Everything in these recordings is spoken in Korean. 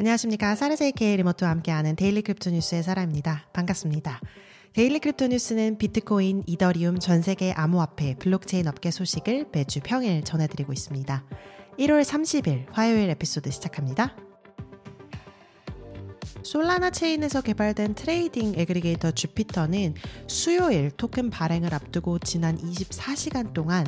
안녕하십니까. 사르세이케 리모트와 함께하는 Daily Crypto News의 사라입니다. 반갑습니다. Daily Crypto News는 비트코인, 이더리움, 전 세계 암호화폐, 블록체인 업계 소식을 매주 평일 전해드리고 있습니다. 1월 30일 화요일 에피소드 시작합니다. 솔라나 체인에서 개발된 trading aggregator 주피터는 수요일 토큰 발행을 앞두고 지난 24시간 동안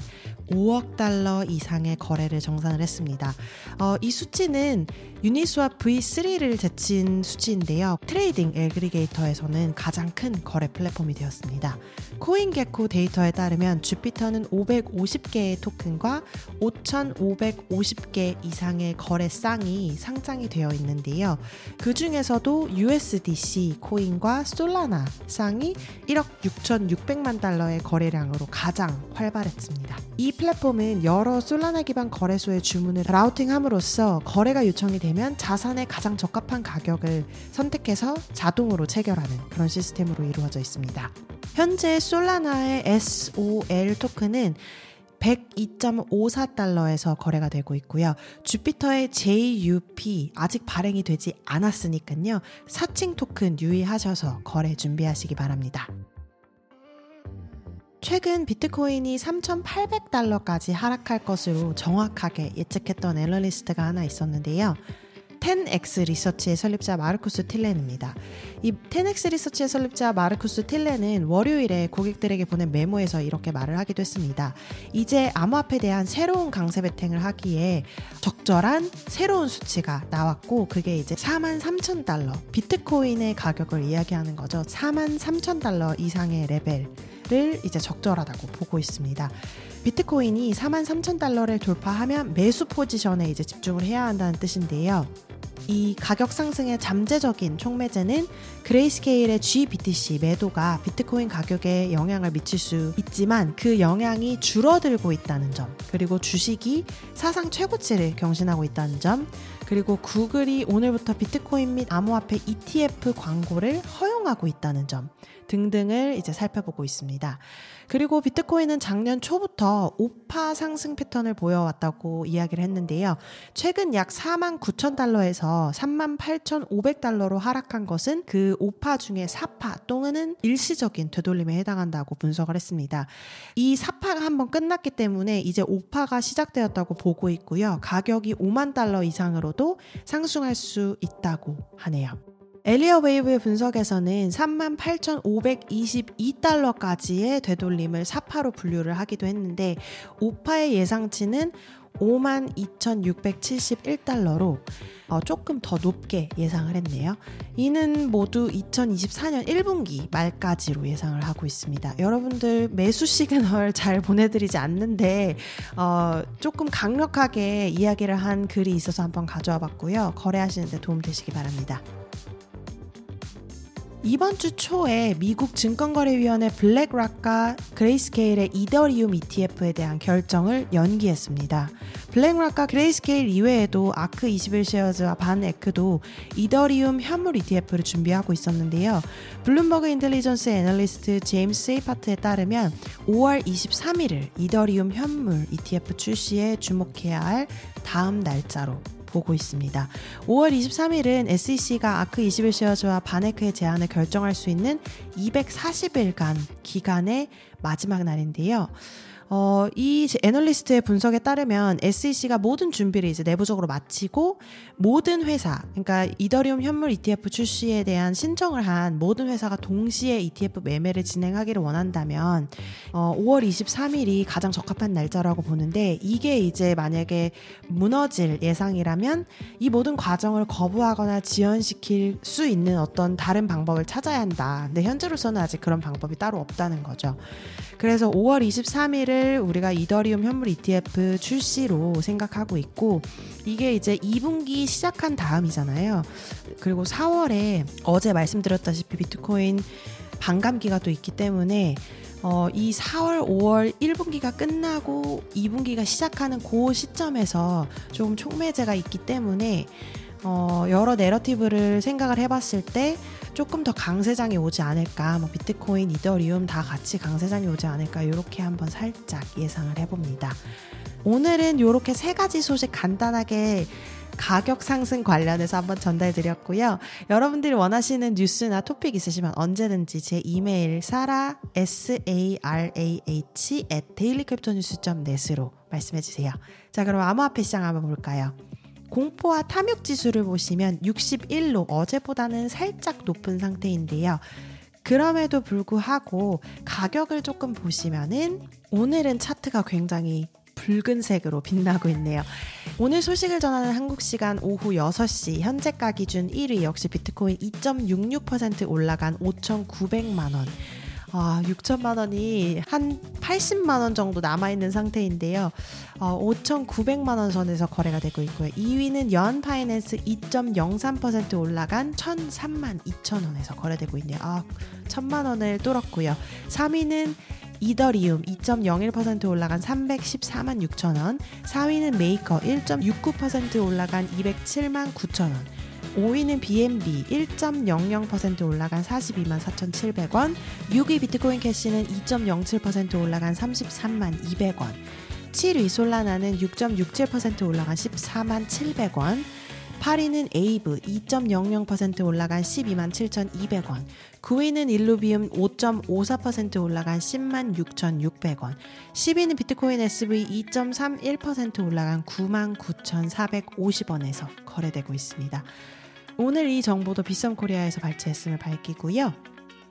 5억 달러 이상의 거래를 정산을 했습니다. 어, 이 수치는 유니스왑 V3를 제친 수치인데요. trading aggregator에서는 가장 큰 거래 플랫폼이 되었습니다. 코인게코 데이터에 따르면 주피터는 550개의 토큰과 5,550개 이상의 거래 쌍이 상장이 되어 있는데요. 그 중에서도 USDC 코인과 솔라나 쌍이 1억 6,600만 달러의 거래량으로 가장 활발했습니다. 이 플랫폼은 여러 솔라나 기반 거래소의 주문을 routing함으로써 거래가 요청이 되면 자산에 가장 적합한 가격을 선택해서 자동으로 체결하는 그런 시스템으로 이루어져 있습니다. 현재 솔라나의 SOL 토큰은 102.54달러에서 거래가 되고 있고요. 주피터의 JUP 아직 발행이 되지 않았으니까요. 사칭 토큰 유의하셔서 거래 준비하시기 바랍니다. 최근 비트코인이 3,800달러까지 하락할 것으로 정확하게 예측했던 애널리스트가 하나 있었는데요. 10X 리서치의 설립자 마르쿠스 틸렌입니다. 이 10X 리서치의 설립자 마르쿠스 틸렌은 월요일에 고객들에게 보낸 메모에서 이렇게 말을 하기도 했습니다. 이제 암호화폐에 대한 새로운 강세 베팅을 하기에 적절한 새로운 수치가 나왔고 그게 이제 4만 3천 달러 비트코인의 가격을 이야기하는 거죠. 4만 3천 달러 이상의 레벨을 이제 적절하다고 보고 있습니다. 비트코인이 4만 3천 달러를 돌파하면 매수 포지션에 이제 집중을 해야 한다는 뜻인데요. 이 가격 상승의 잠재적인 촉매제는 그레이스케일의 GBTC 매도가 비트코인 가격에 영향을 미칠 수 있지만 그 영향이 줄어들고 있다는 점, 그리고 주식이 사상 최고치를 경신하고 있다는 점, 그리고 구글이 오늘부터 비트코인 및 암호화폐 ETF 광고를 허용하고 있다는 점 등등을 이제 살펴보고 있습니다. 그리고 비트코인은 작년 초부터 오파 상승 패턴을 보여왔다고 이야기를 했는데요. 최근 약 4만 9천 달러에서 3만 8천 5백 달러로 하락한 것은 그 오파 중에 4파 또는 일시적인 되돌림에 해당한다고 분석을 했습니다. 이 4파가 한번 끝났기 때문에 이제 오파가 시작되었다고 보고 있고요. 가격이 5만 달러 이상으로도 상승할 수 있다고 하네요. 엘리어 웨이브의 분석에서는 38,522달러까지의 되돌림을 4파로 분류를 하기도 했는데 5파의 예상치는 52,671달러로 어, 조금 더 높게 예상을 했네요. 이는 모두 2024년 1분기 말까지로 예상을 하고 있습니다. 여러분들 매수 시그널 잘 보내드리지 않는데 어, 조금 강력하게 이야기를 한 글이 있어서 한번 가져와 봤고요. 거래하시는데 도움 되시기 바랍니다. 이번 주 초에 미국 증권거래위원회 블랙락과 그레이스케일의 이더리움 ETF에 대한 결정을 연기했습니다. 블랙락과 그레이스케일 이외에도 아크 21쉐어즈와 반에크도 이더리움 현물 ETF를 준비하고 있었는데요. 블룸버그 인텔리전스 애널리스트 제임스 세이파트에 따르면 5월 23일을 이더리움 현물 ETF 출시에 주목해야 할 다음 날짜로 보고 있습니다. 5월 23일은 SEC가 아크 21쉐어즈와 반에크의 제안을 결정할 수 있는 240일간 기간의 마지막 날인데요. 어, 이 애널리스트의 분석에 따르면 SEC가 모든 준비를 이제 내부적으로 마치고 모든 회사, 그러니까 이더리움 현물 ETF 출시에 대한 신청을 한 모든 회사가 동시에 ETF 매매를 진행하기를 원한다면 어, 5월 23일이 가장 적합한 날짜라고 보는데 이게 이제 만약에 무너질 예상이라면 이 모든 과정을 거부하거나 지연시킬 수 있는 어떤 다른 방법을 찾아야 한다. 근데 현재로서는 아직 그런 방법이 따로 없다는 거죠. 그래서 5월 23일을 우리가 이더리움 현물 ETF 출시로 생각하고 있고 이게 이제 2분기 시작한 다음이잖아요. 그리고 4월에 어제 말씀드렸다시피 비트코인 반감기가 또 있기 때문에 어, 이 4월, 5월 1분기가 끝나고 2분기가 시작하는 그 시점에서 조금 촉매제가 있기 때문에 어, 여러 내러티브를 생각을 해봤을 때 조금 더 강세장이 오지 않을까, 뭐 비트코인, 이더리움 다 같이 강세장이 오지 않을까, 이렇게 한번 살짝 예상을 해봅니다. 오늘은 이렇게 세 가지 소식 간단하게 가격 상승 관련해서 한번 전달드렸고요. 여러분들이 원하시는 뉴스나 토픽 있으시면 언제든지 제 이메일 사라 s a r a h at dailycryptonews.net으로 말씀해 주세요. 자, 그럼 암호화폐 시장 한번 볼까요? 공포와 탐욕 지수를 보시면 61로 어제보다는 살짝 높은 상태인데요. 그럼에도 불구하고 가격을 조금 보시면은 오늘은 차트가 굉장히 붉은색으로 빛나고 있네요. 오늘 소식을 전하는 한국 시간 오후 6시 현재가 기준 1위 역시 비트코인 2.66% 올라간 5,900만 원. 아, 6천만 원이 한 80만 원 정도 남아 있는 상태인데요. 어, 5,900만 원 선에서 거래가 되고 있고요. 2위는 연 파이낸스 2.03% 올라간 1,003만 2천 원에서 거래되고 있네요. 아, 1천만 원을 뚫었고요. 3위는 이더리움 2.01% 올라간 314만 6천 원, 4위는 메이커 1.69% 올라간 207만 9천 원, 5위는 BNB 1.00% 올라간 42만 4,700원, 6위 비트코인 캐시는 2.07% 올라간 33만 200원, 7위 솔라나는 6.67% 올라간 14만 700원, 8위는 에이브 2.00% 올라간 12만 7,200원, 9위는 일루비움 5.54% 올라간 10만 6,600원, 10위는 비트코인 SV 2.31% 올라간 9만 9,450원에서 거래되고 있습니다. 오늘 이 정보도 비썸 코리아에서 발췌했음을 밝히고요.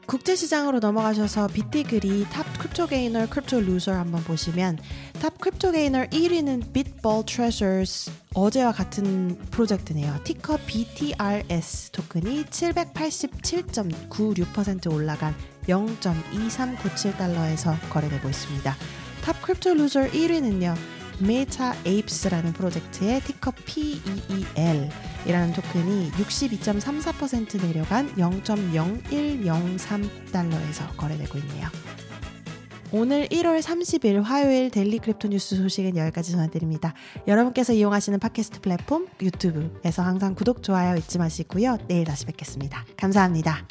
국제시장으로 넘어가셔서 비티글이 top crypto gainer crypto loser 한번 보시면 top crypto gainer 1위는 bitball treasures 어제와 같은 프로젝트네요. ticker BTRS 토큰이 787.96% 올라간 0.2397달러에서 거래되고 있습니다. top crypto loser 1위는요. 메타 에이프스라는 프로젝트의 ticker PEEL 이라는 토큰이 62.34% 내려간 0.0103달러에서 거래되고 있네요. 오늘 1월 30일 화요일 daily crypto news 소식은 여기까지 전해드립니다. 여러분께서 이용하시는 팟캐스트 플랫폼 유튜브에서 항상 구독, 좋아요 잊지 마시고요. 내일 다시 뵙겠습니다. 감사합니다.